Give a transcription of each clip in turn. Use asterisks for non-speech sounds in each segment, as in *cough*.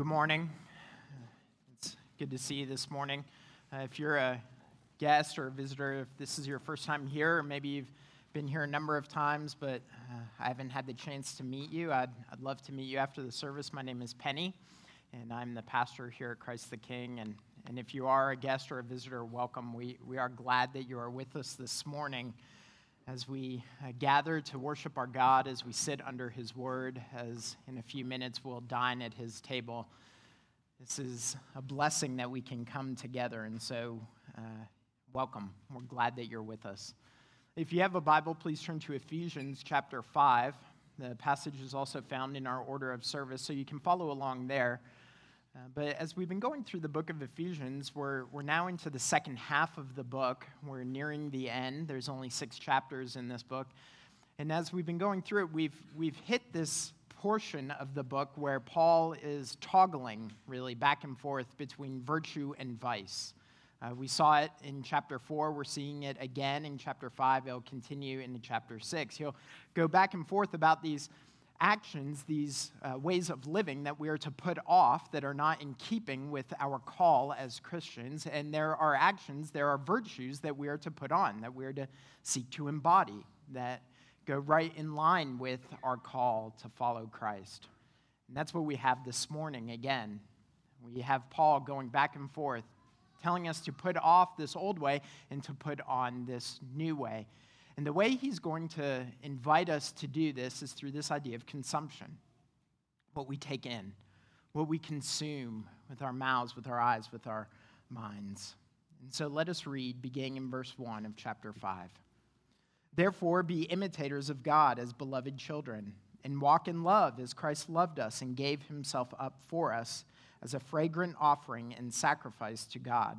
Good morning. It's good to see you this morning. Uh, if you're a guest or a visitor, if this is your first time here, or maybe you've been here a number of times, but uh, I haven't had the chance to meet you, I'd, I'd love to meet you after the service. My name is Penny, and I'm the pastor here at Christ the King. And, and if you are a guest or a visitor, welcome. We, we are glad that you are with us this morning as we uh, gather to worship our God, as we sit under His word, as in a few minutes we'll dine at His table. This is a blessing that we can come together, and so uh, welcome. We're glad that you're with us. If you have a Bible, please turn to Ephesians chapter 5. The passage is also found in our order of service, so you can follow along there. Uh, but as we've been going through the book of Ephesians, we're, we're now into the second half of the book. We're nearing the end. There's only six chapters in this book. And as we've been going through it, we've, we've hit this portion of the book where Paul is toggling really back and forth between virtue and vice. Uh, we saw it in chapter 4. We're seeing it again in chapter 5. It'll continue into chapter 6. He'll go back and forth about these actions, these uh, ways of living that we are to put off that are not in keeping with our call as Christians. And there are actions, there are virtues that we are to put on, that we are to seek to embody, that go right in line with our call to follow Christ. And that's what we have this morning again. We have Paul going back and forth, telling us to put off this old way and to put on this new way. And the way he's going to invite us to do this is through this idea of consumption what we take in, what we consume with our mouths, with our eyes, with our minds. And so let us read, beginning in verse 1 of chapter 5. Therefore, be imitators of God as beloved children, and walk in love as Christ loved us and gave himself up for us as a fragrant offering and sacrifice to God.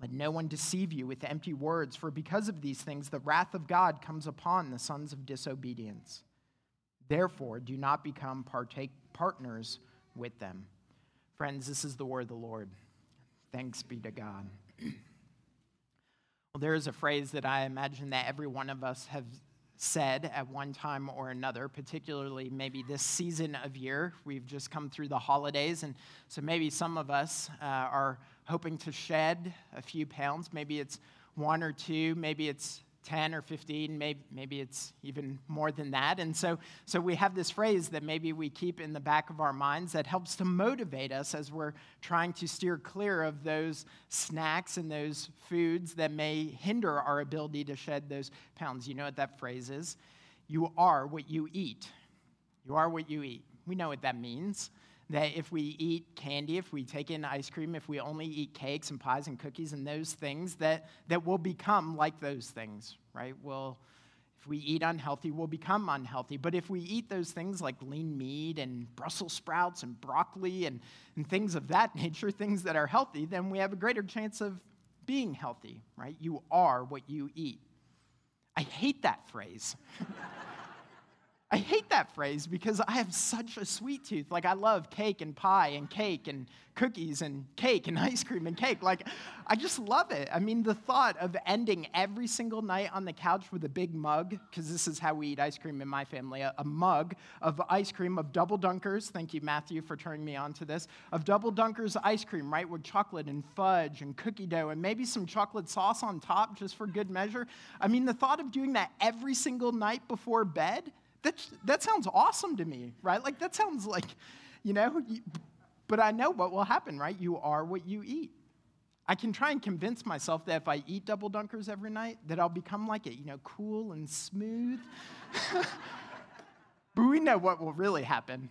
Let no one deceive you with empty words, for because of these things the wrath of God comes upon the sons of disobedience. Therefore, do not become partake, partners with them. Friends, this is the word of the Lord. Thanks be to God. well, there is a phrase that I imagine that every one of us have said at one time or another, particularly maybe this season of year. We've just come through the holidays, and so maybe some of us uh, are hoping to shed a few pounds. Maybe it's one or two, maybe it's 10 or 15, maybe, maybe it's even more than that. And so, so we have this phrase that maybe we keep in the back of our minds that helps to motivate us as we're trying to steer clear of those snacks and those foods that may hinder our ability to shed those pounds. You know what that phrase is? You are what you eat. You are what you eat. We know what that means that if we eat candy, if we take in ice cream, if we only eat cakes and pies and cookies and those things, that, that we'll become like those things, right? We'll, if we eat unhealthy, we'll become unhealthy. But if we eat those things like lean meat and Brussels sprouts and broccoli and, and things of that *laughs* nature, things that are healthy, then we have a greater chance of being healthy, right? You are what you eat. I hate that phrase. *laughs* I hate that phrase because I have such a sweet tooth. Like, I love cake and pie and cake and cookies and cake and *laughs* ice cream and cake. Like, I just love it. I mean, the thought of ending every single night on the couch with a big mug, because this is how we eat ice cream in my family a, a, mug of ice cream of double dunkers. Thank you, Matthew, for turning me on to this. Of double dunkers ice cream, right? With chocolate and fudge and cookie dough and maybe some chocolate sauce on top just for good measure. I mean, the thought of doing that every single night before bed that, that sounds awesome to me, right? Like, that sounds like, you know, but I know what will happen, right? You are what you eat. I can try and convince myself that if I eat double dunkers every night, that I'll become like it, you know, cool and smooth. *laughs* but we know what will really happen,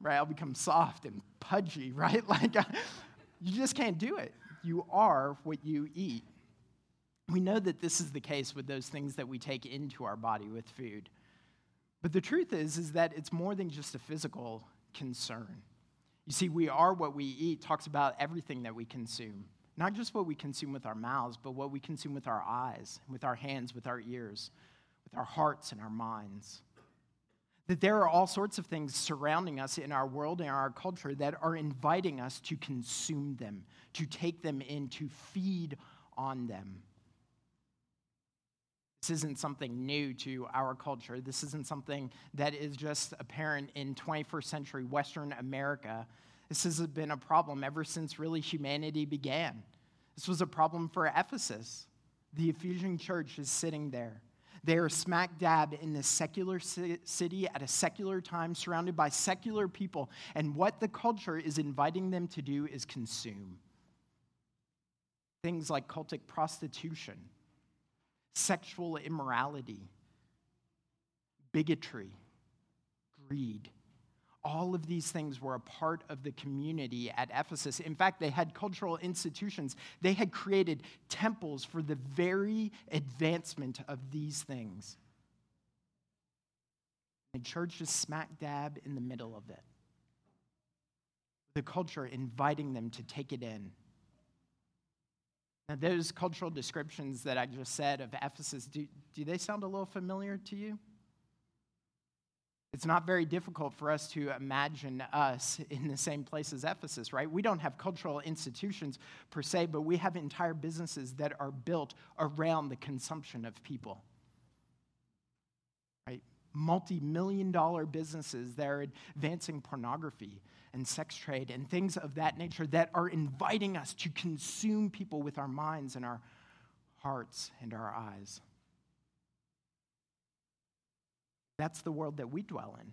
right? I'll become soft and pudgy, *laughs* right? Like, uh, you just can't do it. You are what you eat. We know that this is the case with those things that we take into our body with food. But the truth is, is that it's more than just a physical concern. You see, we are what we eat talks about everything that we consume. not just what we consume with our mouths, but what we consume with our eyes, with our hands, with our ears, with our hearts and our minds. That there are all sorts of things surrounding us in our world and our culture that are inviting us to consume them, to take them in, to feed on them. This isn't something new to our culture. This isn't something that is just apparent in 21st century Western America. This has been a problem ever since really humanity began. This was a problem for Ephesus. The Ephesian church is sitting there. They are smack dab in this secular city at a secular time, surrounded by secular people. And what the culture is inviting them to do is consume things like cultic prostitution sexual immorality, bigotry, greed. All of these things were a part of the community at Ephesus. In fact, they had cultural institutions. They had created temples for the very advancement of these things. The church is smack dab in the middle of it. The culture inviting them to take it in now, those cultural descriptions that I just said of Ephesus, do, do they sound a little familiar to you? It's not very difficult for us to imagine us in the same place as Ephesus, right? We don't have cultural institutions per se, but we have entire businesses that are built around the consumption of people. Multi million dollar businesses that are advancing pornography and sex trade and things of that nature that are inviting us to consume people with our minds and our hearts and our eyes. That's the world that we dwell in.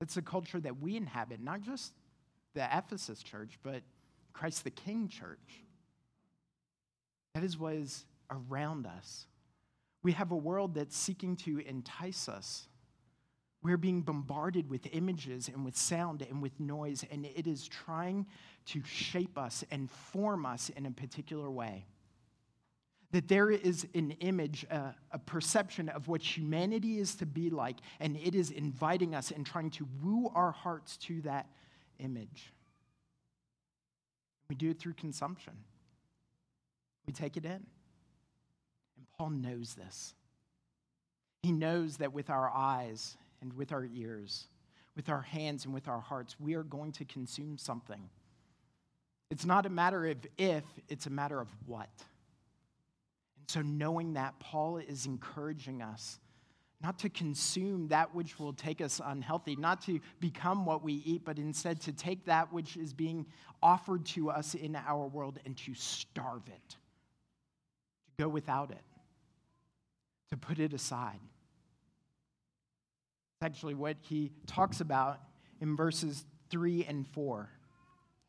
It's the culture that we inhabit, not just the Ephesus church, but Christ the King church. That is what is around us. We have a world that's seeking to entice us we're being bombarded with images and with sound and with noise, and it is trying to shape us and form us in a particular way. That there is an image, a, a perception of what humanity is to be like, and it is inviting us and trying to woo our hearts to that image. We do it through consumption, we take it in. Paul knows this. He knows that with our eyes and with our ears, with our hands and with our hearts, we are going to consume something. It's not a matter of if, it's a matter of what. And so, knowing that, Paul is encouraging us not to consume that which will take us unhealthy, not to become what we eat, but instead to take that which is being offered to us in our world and to starve it, to go without it, to put it aside It's actually what he talks about in verses 3 and 4.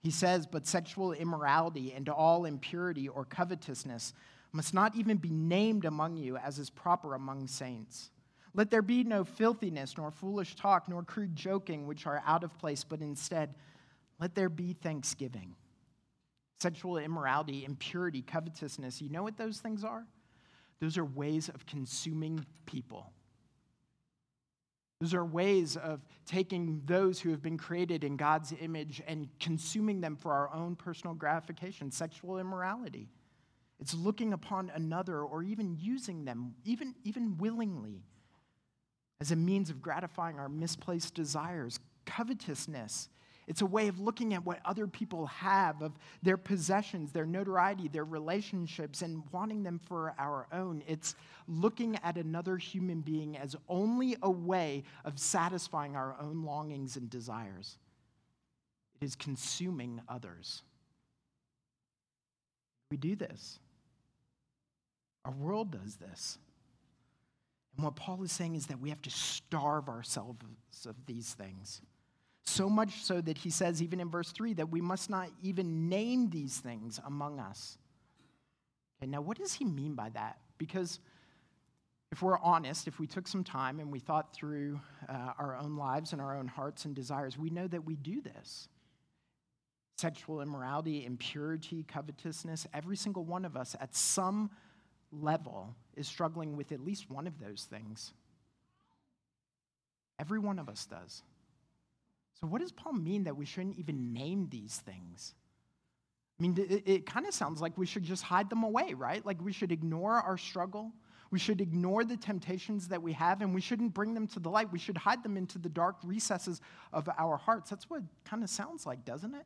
He says, But sexual immorality and all impurity or covetousness must not even be named among you as is proper among saints. Let there be no filthiness, nor foolish talk, nor crude joking, which are out of place, but instead, let there be thanksgiving. Sexual immorality, impurity, covetousness, you know what those things are? Those are ways of consuming people. Those are ways of taking those who have been created in God's image and consuming them for our own personal gratification, sexual immorality. It's looking upon another or even using them, even, even willingly, as a means of gratifying our misplaced desires. Covetousness it's a way of looking at what other people have, of their possessions, their notoriety, their relationships, and wanting them for our own. It's looking at another human being as only a way of satisfying our own longings and desires. It is consuming others. We do this. Our world does this. And what Paul is saying is that we have to starve ourselves of these things. So much so that he says, even in verse 3, that we must not even name these things among us. Okay, now, what does he mean by that? Because if we're honest, if we took some time and we thought through uh, our own lives and our own hearts and desires, we know that we do this. Sexual immorality, impurity, covetousness, every single one of us at some level is struggling with at least one of those things. Every one of us does. So, what does Paul mean that we shouldn't even name these things? I mean, it, it kind of sounds like we should just hide them away, right? Like we should ignore our struggle. We should ignore the temptations that we have, and we shouldn't bring them to the light. We should hide them into the dark recesses of our hearts. That's what kind of sounds like, doesn't it?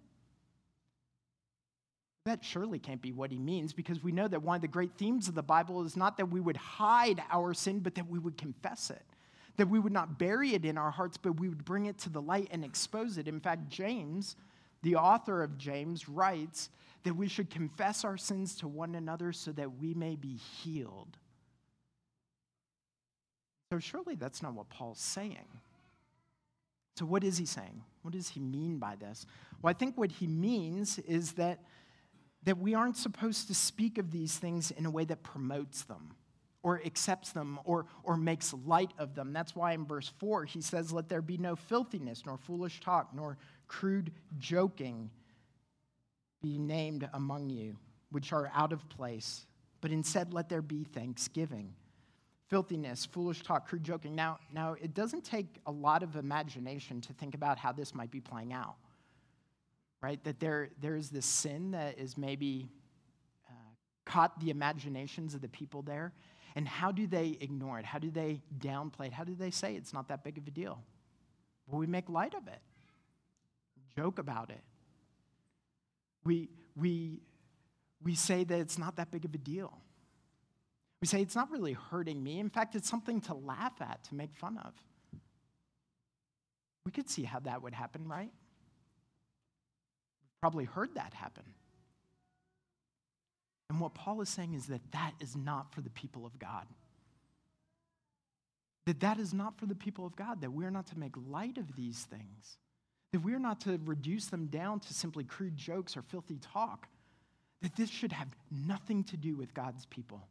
That surely can't be what he means because we know that one of the great themes of the Bible is not that we would hide our sin, but that we would confess it. That we would not bury it in our hearts, but we would bring it to the light and expose it. In fact, James, the author of James, writes that we should confess our sins to one another so that we may be healed. So, surely that's not what Paul's saying. So, what is he saying? What does he mean by this? Well, I think what he means is that that we aren't supposed to speak of these things in a way that promotes them or accepts them or, or makes light of them. That's why in verse 4 he says, Let there be no filthiness, nor foolish talk, nor crude joking be named among you, which are out of place, but instead let there be thanksgiving. Filthiness, foolish talk, crude joking. Now, now, it doesn't take a lot of imagination to think about how this might be playing out right? That there, there is this sin that is maybe caught the imaginations of the people there. And how do they ignore it? How do they downplay it? How do they say it's not that big of a deal? Well, we make light of it, joke about it. We, we, we say that it's not that big of a deal. We say it's not really hurting me. In fact, it's something to laugh at, to make fun of. We could see how that would happen, right? We've probably heard that happen. And what Paul is saying is that that is not for the people of God. That that is not for the people of God, that we're not to make light of these things, that we're not to reduce them down to simply crude jokes or filthy talk, that this should have nothing to do with God's people.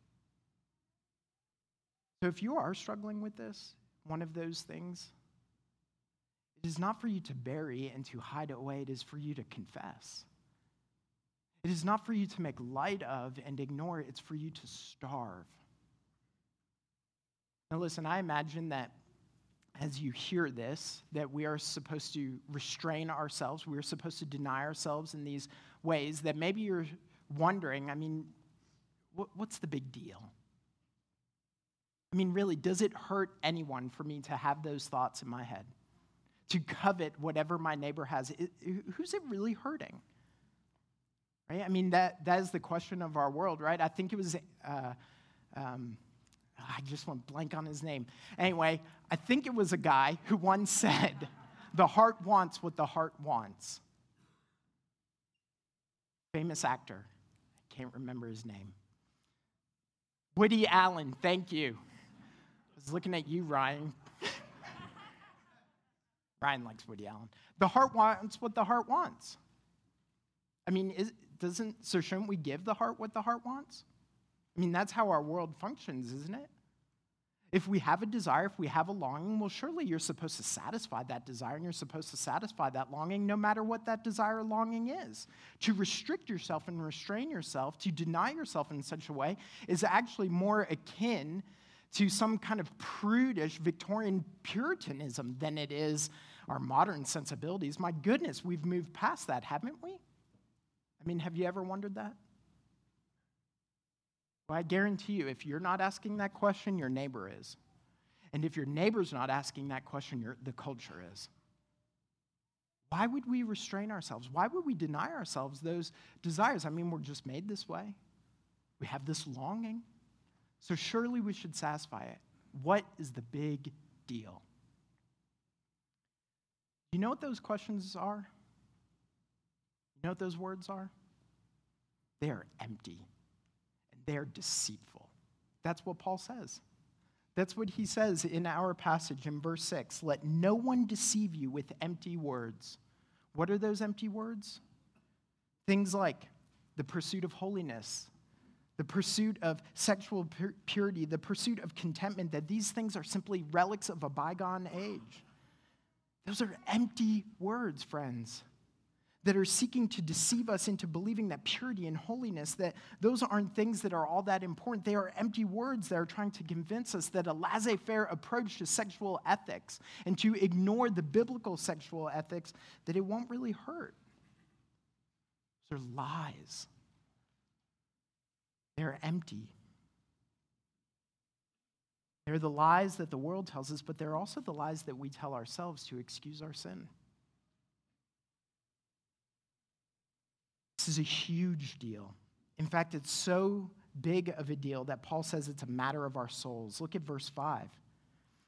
So if you are struggling with this, one of those things, it is not for you to bury and to hide away, it is for you to confess. It is not for you to make light of and ignore, it's for you to starve. Now, listen, I imagine that as you hear this, that we are supposed to restrain ourselves, we are supposed to deny ourselves in these ways, that maybe you're wondering, I mean, what's the big deal? I mean, really, does it hurt anyone for me to have those thoughts in my head? to covet whatever my neighbor has, it, who's it really hurting? Right? I mean, that, that is the question of our world, right? I think it was, uh, um, I just went blank on his name. Anyway, I think it was a guy who once said, the heart wants what the heart wants. Famous actor. I can't remember his name. Woody Allen, thank you. I was looking at you, Ryan. *laughs* Ryan likes Woody Allen. The heart wants what the heart wants. I mean, is, doesn't so shouldn't we give the heart what the heart wants? I mean, that's how our world functions, isn't it? If we have a desire, if we have a longing, well, surely you're supposed to satisfy that desire and you're supposed to satisfy that longing no matter what that desire or longing is. To restrict yourself and restrain yourself, to deny yourself in such a way, is actually more akin to some kind of prudish Victorian Puritanism than it is our modern sensibilities. My goodness, we've moved past that, haven't we? I mean, have you ever wondered that? Well, I guarantee you, if you're not asking that question, your neighbor is. And if your neighbor's not asking that question, the culture is. Why would we restrain ourselves? Why would we deny ourselves those desires? I mean, we're just made this way. We have this longing. So surely we should satisfy it. What is the big deal? You know what those questions are? You know what those words are? They are empty and they are deceitful. That's what Paul says. That's what he says in our passage in verse 6. Let no one deceive you with empty words. What are those empty words? Things like the pursuit of holiness, the pursuit of sexual purity, the pursuit of contentment, that these things are simply relics of a bygone age. Those are empty words, friends, that are seeking to deceive us into believing that purity and holiness, that those aren't things that are all that important. They are empty words that are trying to convince us that a laissez faire approach to sexual ethics and to ignore the biblical sexual ethics, that it won't really hurt. They're lies. They're empty. They're the lies that the world tells us, but they're also the lies that we tell ourselves to excuse our sin. This is a huge deal. In fact, it's so big of a deal that Paul says it's a matter of our souls. Look at verse 5.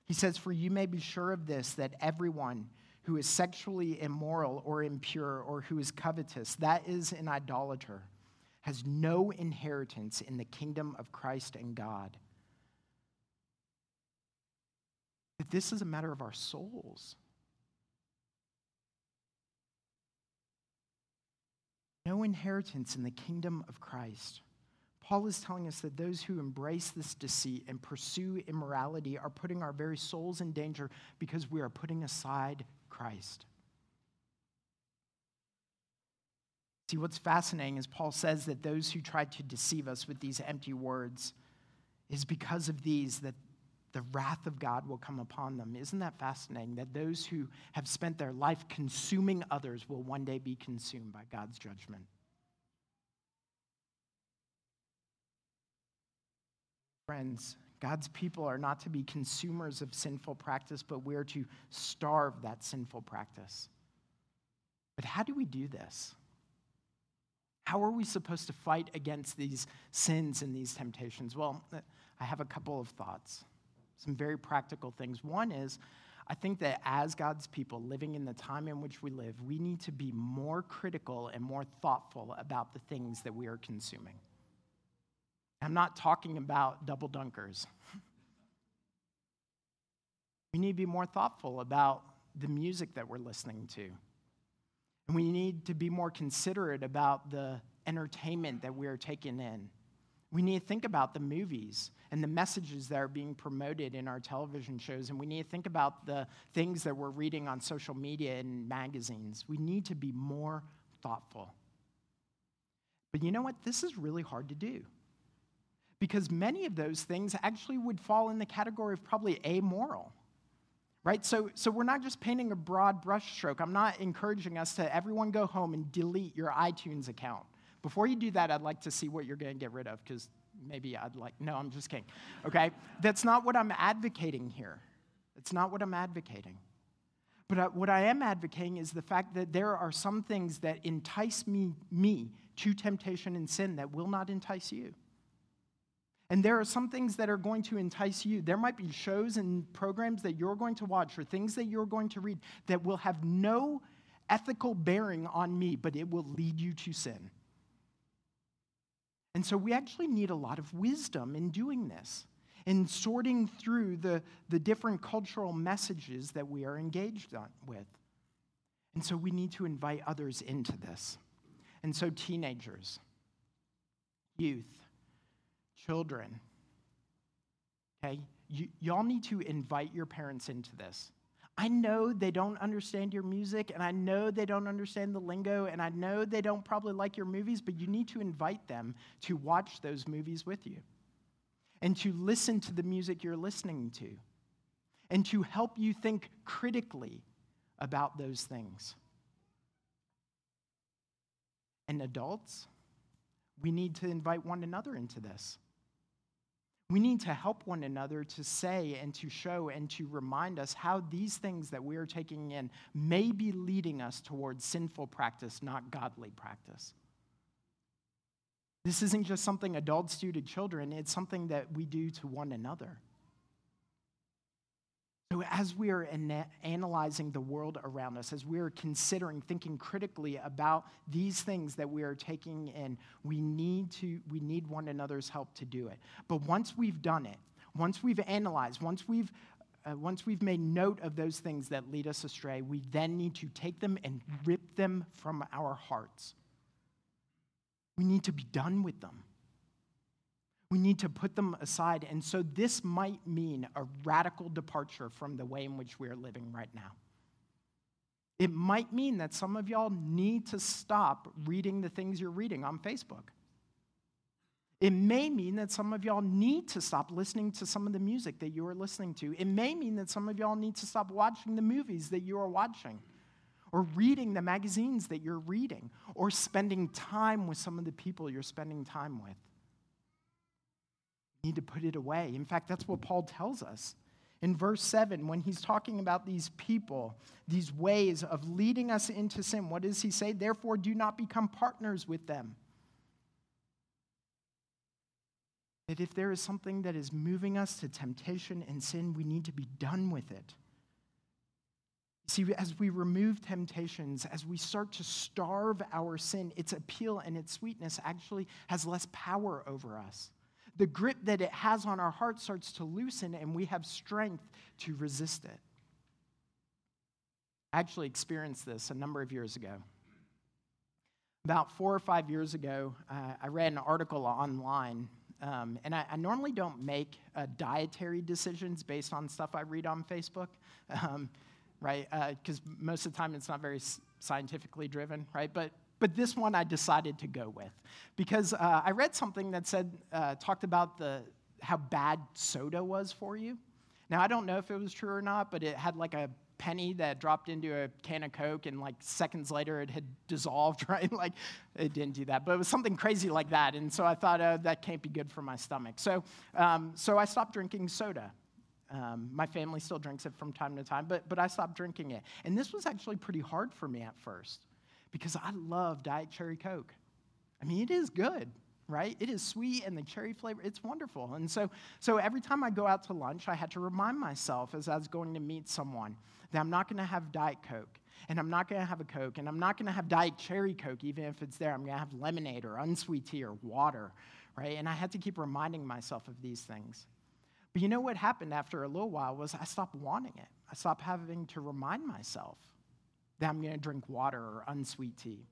He says, For you may be sure of this, that everyone who is sexually immoral or impure or who is covetous, that is an idolater, has no inheritance in the kingdom of Christ and God. But this is a matter of our souls. No inheritance in the kingdom of Christ. Paul is telling us that those who embrace this deceit and pursue immorality are putting our very souls in danger because we are putting aside Christ. See, what's fascinating is Paul says that those who tried to deceive us with these empty words is because of these that the wrath of God will come upon them. Isn't that fascinating? That those who have spent their life consuming others will one day be consumed by God's judgment. Friends, God's people are not to be consumers of sinful practice, but we're to starve that sinful practice. But how do we do this? How are we supposed to fight against these sins and these temptations? Well, I have a couple of thoughts, some very practical things. One is, I think that as God's people living in the time in which we live, we need to be more critical and more thoughtful about the things that we are consuming. I'm not talking about double dunkers. *laughs* we need to be more thoughtful about the music that we're listening to. And we need to be more considerate about the entertainment that we're taking in. We need to think about the movies and the messages that are being promoted in our television shows, and we need to think about the things that we're reading on social media and magazines. We need to be more thoughtful. But you know what? This is really hard to do because many of those things actually would fall in the category of probably amoral right so, so we're not just painting a broad brushstroke i'm not encouraging us to everyone go home and delete your itunes account before you do that i'd like to see what you're going to get rid of because maybe i'd like no i'm just kidding okay that's not what i'm advocating here it's not what i'm advocating but what I am advocating is the fact that there are some things that entice me, me to temptation and sin that will not entice you. And there are some things that are going to entice you. There might be shows and programs that you're going to watch or things that you're going to read that will have no ethical bearing on me, but it will lead you to sin. And so we actually need a lot of wisdom in doing this, in sorting through the, the different cultural messages that we are engaged on, with. And so we need to invite others into this. And so, teenagers, youth, children. Okay? You, y'all need to invite your parents into this. I know they don't understand your music, and I know they don't understand the lingo, and I know they don't probably like your movies, but you need to invite them to watch those movies with you and to listen to the music you're listening to and to help you think critically about those things. And adults, we need to invite one another into this. We need to help one another to say and to show and to remind us how these things that we are taking in may be leading us towards sinful practice, not godly practice. This isn't just something adults do to children, it's something that we do to one another. So, as we are analyzing the world around us, as we are considering, thinking critically about these things that we are taking in, we need, to, we need one another's help to do it. But once we've done it, once we've analyzed, once we've, uh, once we've made note of those things that lead us astray, we then need to take them and rip them from our hearts. We need to be done with them. We need to put them aside. And so this might mean a radical departure from the way in which we are living right now. It might mean that some of y'all need to stop reading the things you're reading on Facebook. It may mean that some of y'all need to stop listening to some of the music that you are listening to. It may mean that some of y'all need to stop watching the movies that you are watching. or reading the magazines that you're reading, or spending time with some of the people you're spending time with. Need to put it away. In fact, that's what Paul tells us. In verse 7, when he's talking about these people, these ways of leading us into sin, what does he say? Therefore, do not become partners with them. That if there is something that is moving us to temptation and sin, we need to be done with it. See, as we remove temptations, as we start to starve our sin, its appeal and its sweetness actually has less power over us. The grip that it has on our heart starts to loosen, and we have strength to resist it. I actually experienced this a number of years ago. About four or five years ago, uh, I read an article online um, and I, I, normally don't make uh, dietary decisions based on stuff I read on Facebook, um, right? Because uh, most of the time it's not very scientifically driven, right? But but this one I decided to go with because uh, I read something that said uh, talked about the how bad soda was for you. Now I don't know if it was true or not, but it had like a penny that dropped into a can of Coke and like seconds later it had dissolved, *laughs* right? like it didn't do that, but it was something crazy like that. And so I thought, uh, that can't be good for my stomach. So, um, so I stopped drinking soda. Um, my family still drinks it from time to time, but, but I stopped drinking it. And this was actually pretty hard for me at first because I love Diet Cherry Coke. I mean, it is good, right? It is sweet and the cherry flavor, it's wonderful. And so, so every time I go out to lunch, I had to remind myself as I was going to meet someone that I'm not going to have Diet Coke, and I'm not going to have a Coke, and I'm not going to have Diet Cherry Coke, even if it's there. I'm going to have lemonade or unsweet tea or water, right? And I had to keep reminding myself of these things. But you know what happened after a little while was I stopped wanting it. I stopped having to remind myself that I'm going to drink water or unsweet tea.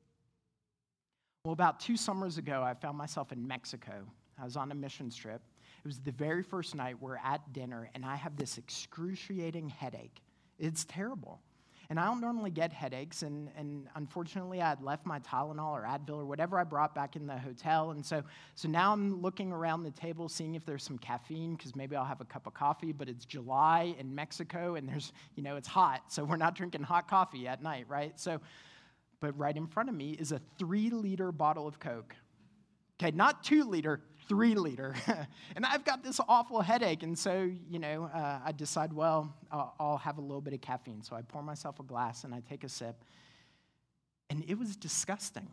Well, about two summers ago, I found myself in Mexico. I was on a mission trip. It was the very first night we're at dinner, and I have this excruciating headache. It's terrible. And I don't normally get headaches, and, and unfortunately, I had left my Tylenol or Advil or whatever I brought back in the hotel. And so, so now I'm looking around the table, seeing if there's some caffeine, because maybe I'll have a cup of coffee, but it's July in Mexico, and there's, you know, it's hot, so we're not drinking hot coffee at night, right? So, but right in front of me is a three liter bottle of Coke. Okay, not two liter, three liter. *laughs* and I've got this awful headache. And so, you know, uh, I decide, well, I'll, I'll have a little bit of caffeine. So I pour myself a glass and I take a sip. And it was disgusting.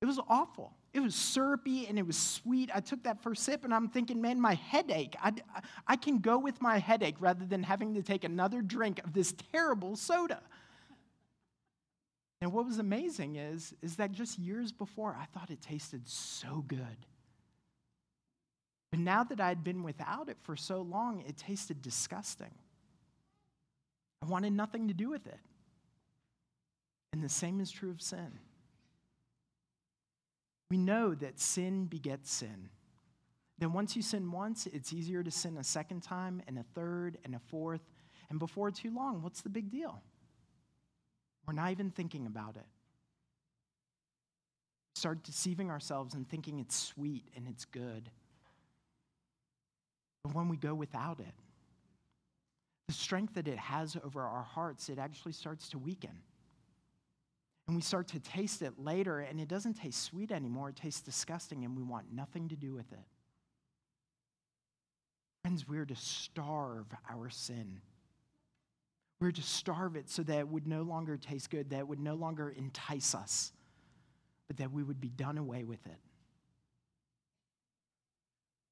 It was awful. It was syrupy and it was sweet. I took that first sip and I'm thinking, man, my headache. I, I can go with my headache rather than having to take another drink of this terrible soda. And what was amazing is, is that just years before, I thought it tasted so good. But now that I'd been without it for so long, it tasted disgusting. I wanted nothing to do with it. And the same is true of sin. We know that sin begets sin. Then once you sin once, it's easier to sin a second time, and a third, and a fourth. And before too long, what's the big deal? We're not even thinking about it. Start deceiving ourselves and thinking it's sweet and it's good. But when we go without it, the strength that it has over our hearts, it actually starts to weaken. And we start to taste it later, and it doesn't taste sweet anymore. It tastes disgusting, and we want nothing to do with it. Friends, we're to starve our sin. We were to starve it so that it would no longer taste good, that it would no longer entice us, but that we would be done away with it.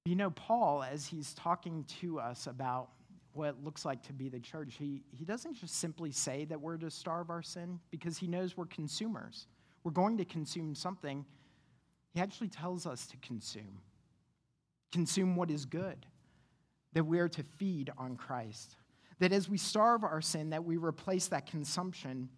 You know, Paul, as he's talking to us about what it looks like to be the church, he, he doesn't just simply say that we're to starve our sin because he knows we're consumers. We're going to consume something. He actually tells us to consume. Consume what is good, that we are to feed on Christ. That as we starve our sin, that we replace that consumption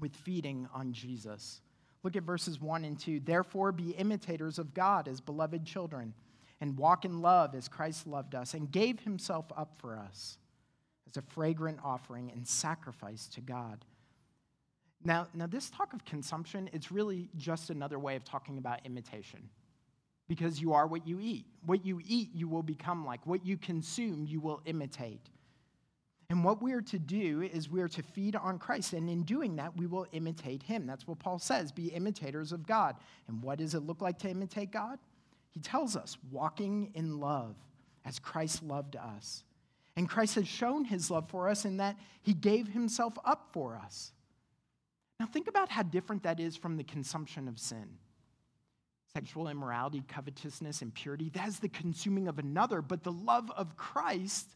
with feeding on Jesus. Look at verses 1 and 2. Therefore, be imitators of God as beloved children, and walk in love as Christ loved us and gave himself up for us as a fragrant offering and sacrifice to God. Now, now this talk of consumption, it's really just another way of talking about imitation. Because you are what you eat. What you eat, you will become like. What you consume, you will imitate. And what we are to do is we are to feed on Christ. And in doing that, we will imitate him. That's what Paul says be imitators of God. And what does it look like to imitate God? He tells us walking in love as Christ loved us. And Christ has shown his love for us in that he gave himself up for us. Now, think about how different that is from the consumption of sin. Sexual immorality, covetousness, impurity, that is the consuming of another, but the love of Christ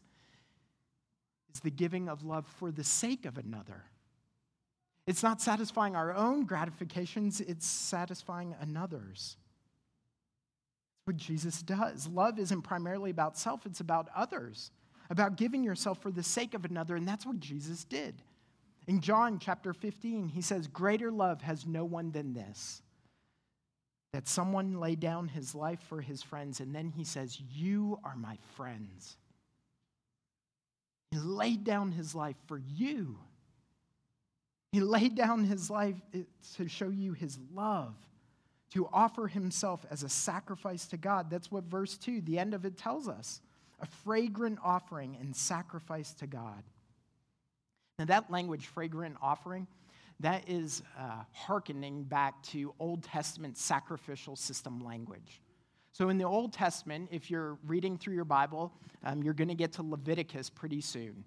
is the giving of love for the sake of another. It's not satisfying our own gratifications, it's satisfying another's. That's what Jesus does. Love isn't primarily about self, it's about others, about giving yourself for the sake of another, and that's what Jesus did. In John chapter 15, he says, Greater love has no one than this, that someone lay down his life for his friends. And then he says, You are my friends. He laid down his life for you. He laid down his life to show you his love, to offer himself as a sacrifice to God. That's what verse 2, the end of it tells us a fragrant offering and sacrifice to God. Now, that language, fragrant offering, that is uh, hearkening back to Old Testament sacrificial system language. So, in the Old Testament, if you're reading through your Bible, um, you're going to get to Leviticus pretty soon.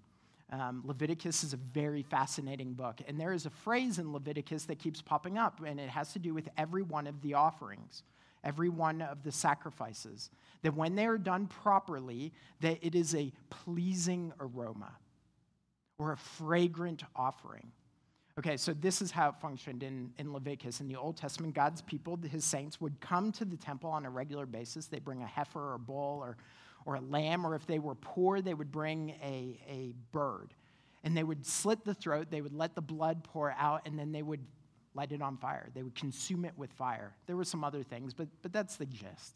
Um, Leviticus is a very fascinating book. And there is a phrase in Leviticus that keeps popping up, and it has to do with every one of the offerings, every one of the sacrifices. That when they are done properly, that it is a pleasing aroma or a fragrant offering. Okay, so this is how it functioned in, in Leviticus. In the Old Testament, God's people, his saints, would come to the temple on a regular basis. They bring a heifer or a bull or, or a lamb, or if they were poor, they would bring a, a bird. And they would slit the throat, they would let the blood pour out, and then they would light it on fire. They would consume it with fire. There were some other things, but, but that's the gist.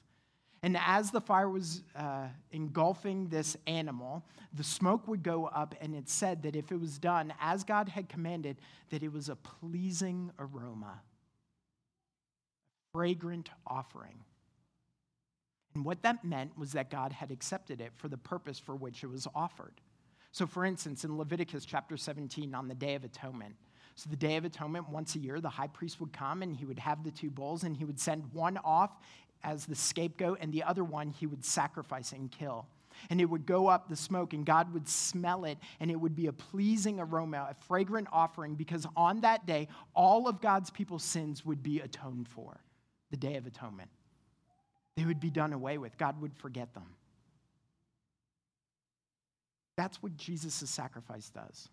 And as the fire was uh, engulfing this animal, the smoke would go up, and it said that if it was done as God had commanded, that it was a pleasing aroma, a fragrant offering. And what that meant was that God had accepted it for the purpose for which it was offered. So, for instance, in Leviticus chapter 17, on the Day of Atonement, so, the Day of Atonement, once a year, the high priest would come and he would have the two bulls and he would send one off as the scapegoat, and the other one he would sacrifice and kill. And it would go up the smoke, and God would smell it, and it would be a pleasing aroma, a fragrant offering, because on that day, all of God's people's sins would be atoned for the Day of Atonement. They would be done away with, God would forget them. That's what Jesus' sacrifice does.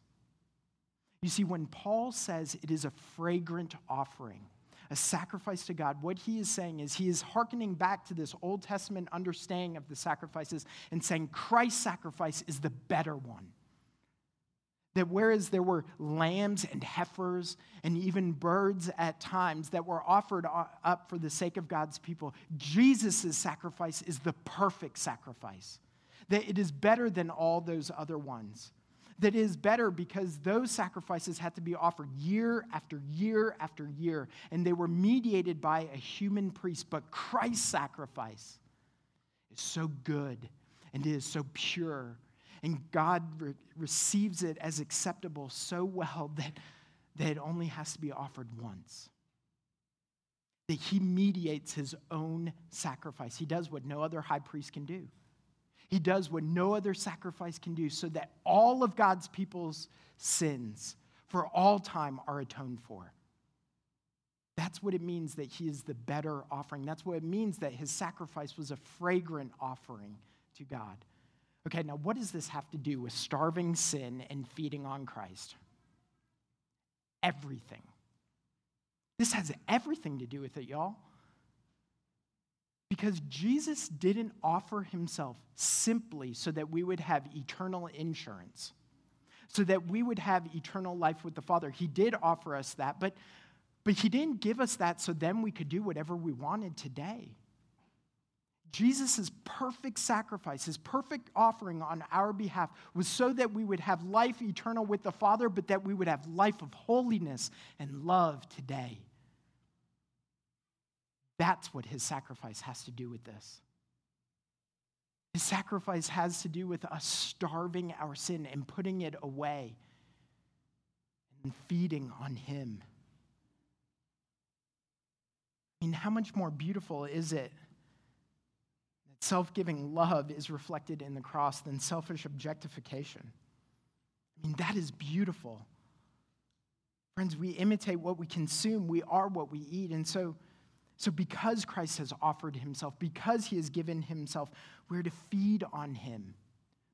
You see, when Paul says it is a fragrant offering, a sacrifice to God, what he is saying is he is hearkening back to this Old Testament understanding of the sacrifices and saying Christ's sacrifice is the better one. That whereas there were lambs and heifers and even birds at times that were offered up for the sake of God's people, Jesus' sacrifice is the perfect sacrifice. That it is better than all those other ones that is better because those sacrifices had to be offered year after year after year, and they were mediated by a human priest. But Christ's sacrifice is so good and it is so pure, and God re- receives it as acceptable so well that, that it only has to be offered once. That he mediates his own sacrifice. He does what no other high priest can do. He does what no other sacrifice can do so that all of God's people's sins for all time are atoned for. That's what it means that he is the better offering. That's what it means that his sacrifice was a fragrant offering to God. Okay, now what does this have to do with starving sin and feeding on Christ? Everything. This has everything to do with it, y'all. Because Jesus didn't offer himself simply so that we would have eternal insurance, so that we would have eternal life with the Father. He did offer us that, but, but he didn't give us that so then we could do whatever we wanted today. Jesus' perfect sacrifice, his perfect offering on our behalf, was so that we would have life eternal with the Father, but that we would have life of holiness and love today. That's what his sacrifice has to do with this. His sacrifice has to do with us starving our sin and putting it away and feeding on Him. I mean, how much more beautiful is it that self giving love is reflected in the cross than selfish objectification? I mean, that is beautiful. Friends, we imitate what we consume, we are what we eat. And so, so because Christ has offered himself, because he has given himself, we're to feed on him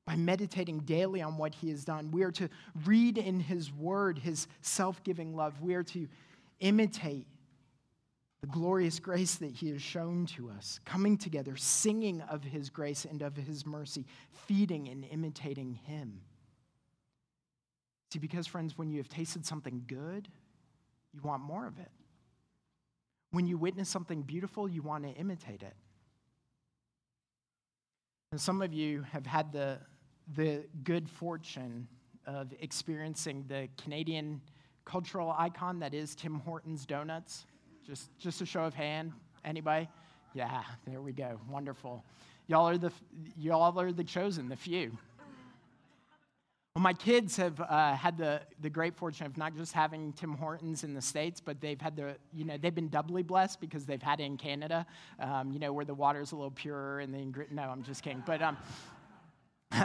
by meditating daily on what he has done. We are to read in his word his self giving love. We are to imitate the glorious grace that he has shown to us, coming together, singing of his grace and of his mercy, feeding and imitating him. See, because, friends, when you have tasted something good, you want more of it. When you witness something beautiful, you want to imitate it. And some of you have had the, the good fortune of experiencing the Canadian cultural icon that is Tim Hortons Donuts. Just, just a show of hand. Anybody? Yeah, there we go. Wonderful. Y'all are the, y'all are the chosen, the few. Well, my kids have uh, had the, the great fortune of not just having Tim Hortons in the States, but they've had the, you know, they've been doubly blessed because they've had it in Canada, um, you know, where the water's a little purer and the ingredient. No, I'm just kidding. But, um, *laughs*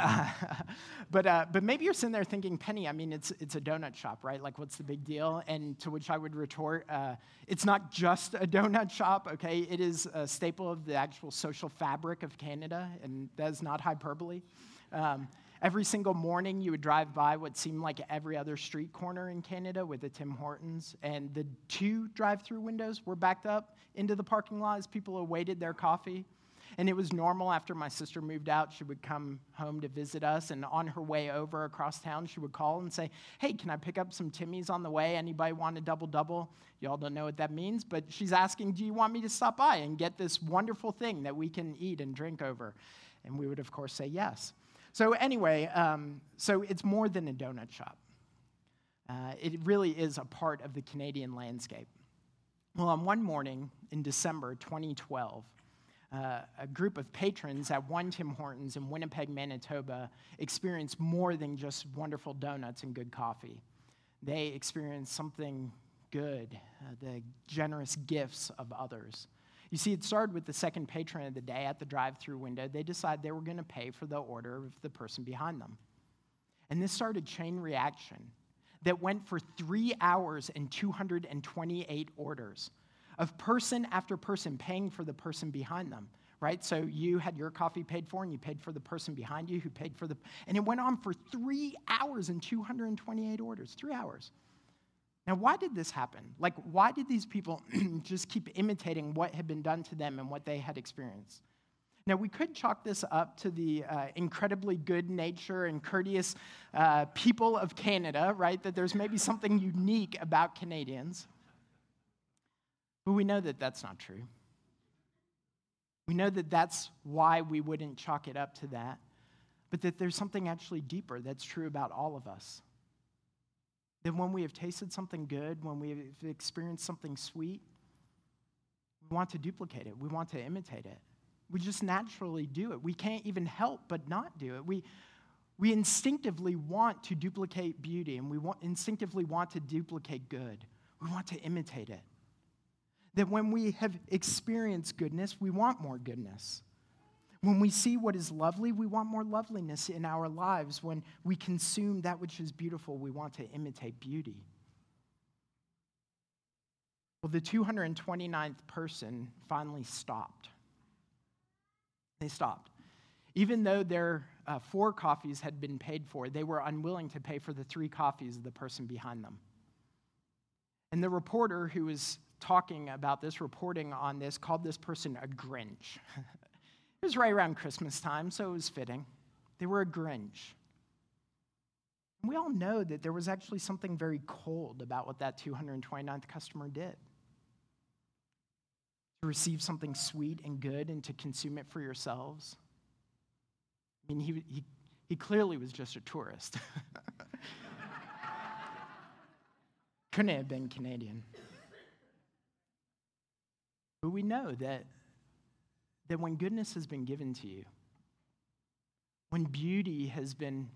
but, uh, but maybe you're sitting there thinking, Penny, I mean, it's, it's a donut shop, right? Like, what's the big deal? And to which I would retort, uh, it's not just a *laughs* donut shop, okay? It is a staple of the actual social fabric of Canada, and that is not hyperbole. Um, Every single morning, you would drive by what seemed like every other street corner in Canada with the Tim Hortons, and the two drive through windows were backed up into the parking lot as people awaited their coffee. And it was normal after my sister moved out, she would come home to visit us. And on her way over across town, she would call and say, Hey, can I pick up some Timmy's on the way? Anybody want a double double? Y'all don't know what that means, but she's asking, Do you want me to stop by and get this wonderful thing that we can eat and drink over? And we would, of course, say yes. So, anyway, um, so it's more than a donut shop. Uh, it really is a part of the Canadian landscape. Well, on one morning in December 2012, uh, a group of patrons at one Tim Hortons in Winnipeg, Manitoba, experienced more than just wonderful donuts and good coffee. They experienced something good, uh, the generous gifts of others. You see, it started with the second patron of the day at the drive through window. They decided they were going to pay for the order of the person behind them. And this started chain reaction that went for three hours and 228 orders of person after person paying for the person behind them right so you had your coffee paid for and you paid for the person behind you who paid for the and it went on for three hours and 228 orders three hours now, why did this happen? Like, why did these people *clears throat* just keep imitating what had been done to them and what they had experienced? Now, we could chalk this up to the uh, incredibly good nature and courteous uh, people of Canada, right? That there's maybe something unique about Canadians. But we know that that's not true. We know that that's why we wouldn't chalk it up to that, but that there's something actually deeper that's true about all of us. That when we have tasted something good, when we have experienced something sweet, we want to duplicate it. We want to imitate it. We just naturally do it. We can't even help but not do it. We, we instinctively want to duplicate beauty and we want, instinctively want to duplicate good. We want to imitate it. That when we have experienced goodness, we want more goodness. When we see what is lovely, we want more loveliness in our lives. When we consume that which is beautiful, we want to imitate beauty. Well, the 229th person finally stopped. They stopped. Even though their uh, four coffees had been paid for, they were unwilling to pay for the three coffees of the person behind them. And the reporter who was talking about this, reporting on this, called this person a Grinch. *laughs* Was right around Christmas time, so it was fitting. They were a Grinch. We all know that there was actually something very cold about what that 229th customer did. To receive something sweet and good and to consume it for yourselves. I mean, he, he, he clearly was just a tourist. *laughs* Couldn't have been Canadian. But we know that that when goodness has been given to you, when beauty has been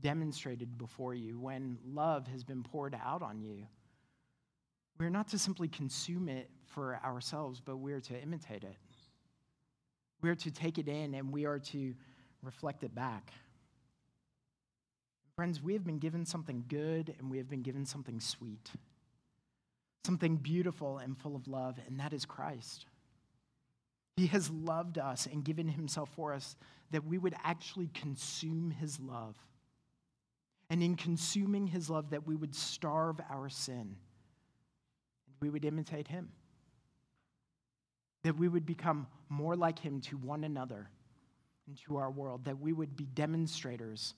demonstrated before you, when love has been poured out on you. We're not to simply consume it for ourselves, but we're to imitate it. We're to take it in and we are to reflect it back. Friends, we have been given something good and we have been given something sweet, something beautiful and full of love, and that is Christ. He has loved us and given himself for us that we would actually consume his love. And in consuming his love, that we would starve our sin and we would imitate him. That we would become more like him to one another and to our world. That we would be demonstrators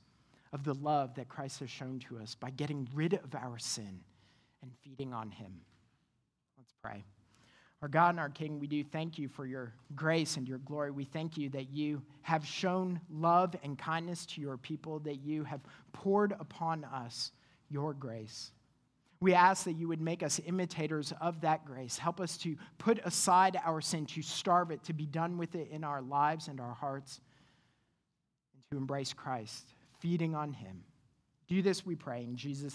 of the love that Christ has shown to us by getting rid of our sin and feeding on him. Let's pray. Our God and our King, we do thank you for your grace and your glory. We thank you that you have shown love and kindness to your people, that you have poured upon us your grace. We ask that you would make us imitators of that grace. Help us to put aside our sin, to starve it, to be done with it in our lives and our hearts, and to embrace Christ, feeding on him. Do this, we pray, in Jesus'